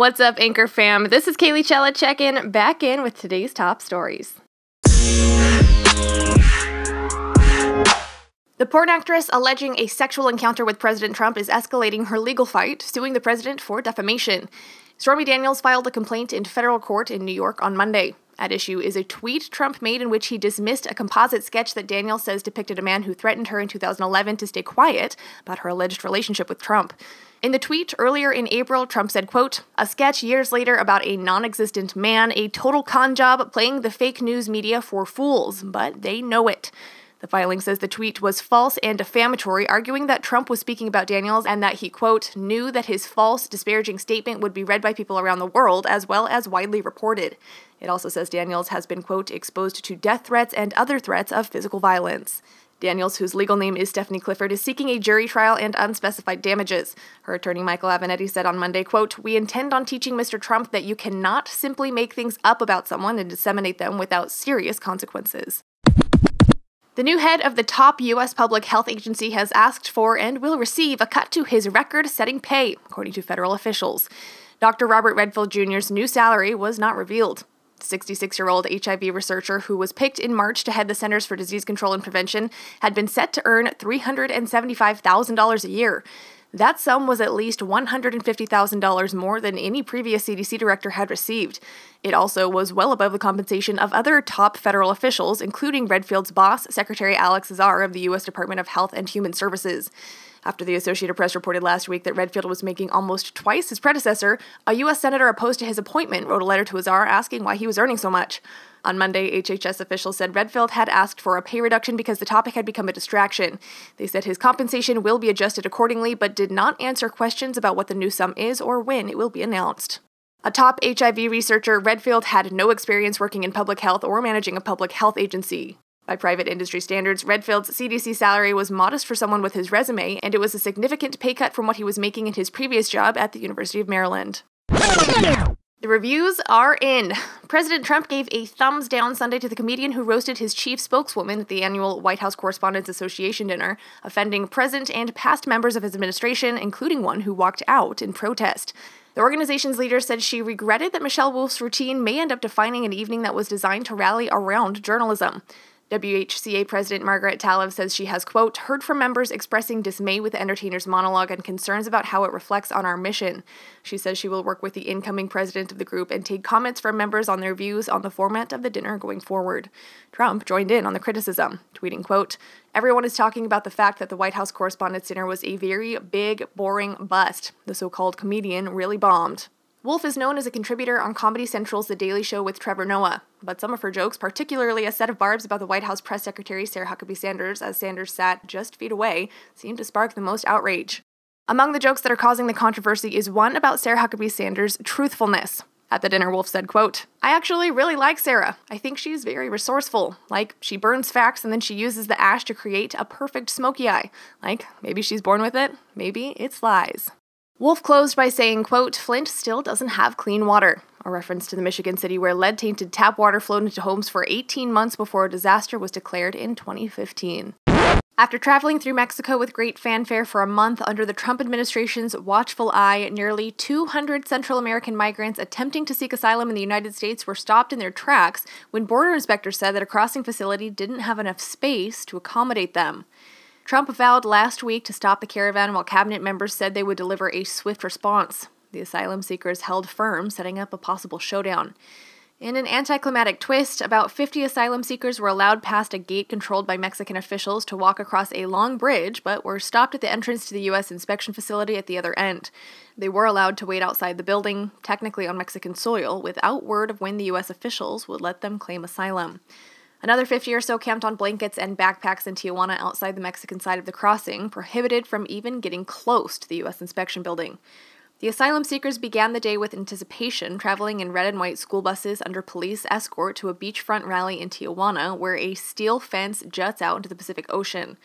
What's up, Anchor fam? This is Kaylee Chella checking back in with today's top stories. The porn actress alleging a sexual encounter with President Trump is escalating her legal fight, suing the president for defamation. Stormy Daniels filed a complaint in federal court in New York on Monday. At issue is a tweet Trump made in which he dismissed a composite sketch that Daniels says depicted a man who threatened her in 2011 to stay quiet about her alleged relationship with Trump. In the tweet earlier in April, Trump said, quote, a sketch years later about a non-existent man, a total con job playing the fake news media for fools, but they know it. The filing says the tweet was false and defamatory, arguing that Trump was speaking about Daniels and that he, quote, knew that his false, disparaging statement would be read by people around the world as well as widely reported. It also says Daniels has been, quote, exposed to death threats and other threats of physical violence. Daniels, whose legal name is Stephanie Clifford, is seeking a jury trial and unspecified damages. Her attorney Michael Avenatti said on Monday, quote, We intend on teaching Mr. Trump that you cannot simply make things up about someone and disseminate them without serious consequences. The new head of the top U.S. public health agency has asked for and will receive a cut to his record setting pay, according to federal officials. Dr. Robert Redfield Jr.'s new salary was not revealed. 66 year old HIV researcher who was picked in March to head the Centers for Disease Control and Prevention had been set to earn $375,000 a year. That sum was at least $150,000 more than any previous CDC director had received. It also was well above the compensation of other top federal officials, including Redfield's boss, Secretary Alex Azar of the U.S. Department of Health and Human Services. After the Associated Press reported last week that Redfield was making almost twice his predecessor, a U.S. senator opposed to his appointment wrote a letter to Azar asking why he was earning so much. On Monday, HHS officials said Redfield had asked for a pay reduction because the topic had become a distraction. They said his compensation will be adjusted accordingly, but did not answer questions about what the new sum is or when it will be announced. A top HIV researcher, Redfield had no experience working in public health or managing a public health agency. By private industry standards, Redfield's CDC salary was modest for someone with his resume, and it was a significant pay cut from what he was making in his previous job at the University of Maryland. The reviews are in. President Trump gave a thumbs down Sunday to the comedian who roasted his chief spokeswoman at the annual White House Correspondents Association dinner, offending present and past members of his administration, including one who walked out in protest. The organization's leader said she regretted that Michelle Wolf's routine may end up defining an evening that was designed to rally around journalism. WHCA President Margaret Talev says she has, quote, heard from members expressing dismay with the entertainer's monologue and concerns about how it reflects on our mission. She says she will work with the incoming president of the group and take comments from members on their views on the format of the dinner going forward. Trump joined in on the criticism, tweeting, quote, Everyone is talking about the fact that the White House Correspondents' Dinner was a very big, boring bust. The so called comedian really bombed. Wolf is known as a contributor on Comedy Central's The Daily Show with Trevor Noah, but some of her jokes, particularly a set of barbs about the White House press secretary Sarah Huckabee Sanders as Sanders sat just feet away, seemed to spark the most outrage. Among the jokes that are causing the controversy is one about Sarah Huckabee Sanders' truthfulness. At the dinner, Wolf said, quote, I actually really like Sarah. I think she's very resourceful. Like, she burns facts and then she uses the ash to create a perfect smoky eye. Like, maybe she's born with it, maybe it's lies. Wolf closed by saying, quote, Flint still doesn't have clean water, a reference to the Michigan city where lead tainted tap water flowed into homes for 18 months before a disaster was declared in 2015. After traveling through Mexico with great fanfare for a month under the Trump administration's watchful eye, nearly 200 Central American migrants attempting to seek asylum in the United States were stopped in their tracks when border inspectors said that a crossing facility didn't have enough space to accommodate them. Trump vowed last week to stop the caravan while cabinet members said they would deliver a swift response. The asylum seekers held firm, setting up a possible showdown. In an anticlimactic twist, about 50 asylum seekers were allowed past a gate controlled by Mexican officials to walk across a long bridge, but were stopped at the entrance to the U.S. inspection facility at the other end. They were allowed to wait outside the building, technically on Mexican soil, without word of when the U.S. officials would let them claim asylum. Another 50 or so camped on blankets and backpacks in Tijuana outside the Mexican side of the crossing, prohibited from even getting close to the U.S. inspection building. The asylum seekers began the day with anticipation, traveling in red and white school buses under police escort to a beachfront rally in Tijuana, where a steel fence juts out into the Pacific Ocean.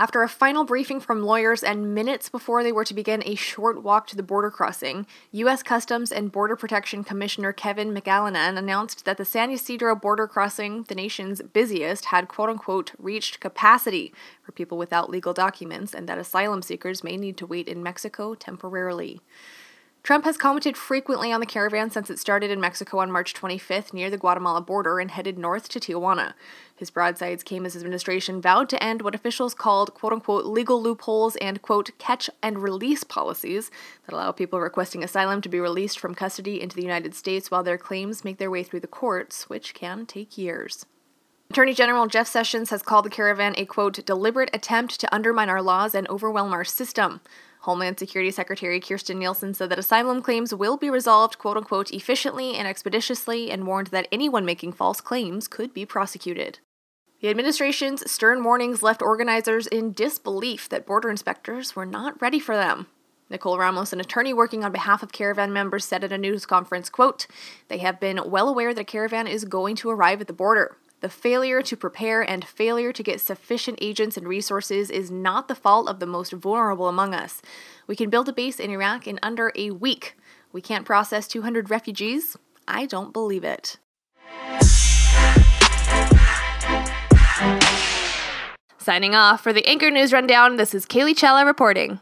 After a final briefing from lawyers and minutes before they were to begin a short walk to the border crossing, U.S. Customs and Border Protection Commissioner Kevin McAleenan announced that the San Ysidro border crossing, the nation's busiest, had quote unquote reached capacity for people without legal documents and that asylum seekers may need to wait in Mexico temporarily. Trump has commented frequently on the caravan since it started in Mexico on March 25th near the Guatemala border and headed north to Tijuana. His broadsides came as his administration vowed to end what officials called quote unquote legal loopholes and quote catch and release policies that allow people requesting asylum to be released from custody into the United States while their claims make their way through the courts, which can take years. Attorney General Jeff Sessions has called the caravan a quote deliberate attempt to undermine our laws and overwhelm our system. Homeland Security Secretary Kirstjen Nielsen said that asylum claims will be resolved, quote unquote, efficiently and expeditiously, and warned that anyone making false claims could be prosecuted. The administration's stern warnings left organizers in disbelief that border inspectors were not ready for them. Nicole Ramos, an attorney working on behalf of caravan members, said at a news conference, quote, They have been well aware that a caravan is going to arrive at the border. The failure to prepare and failure to get sufficient agents and resources is not the fault of the most vulnerable among us. We can build a base in Iraq in under a week. We can't process 200 refugees. I don't believe it. Signing off for the Anchor News Rundown, this is Kaylee Chella reporting.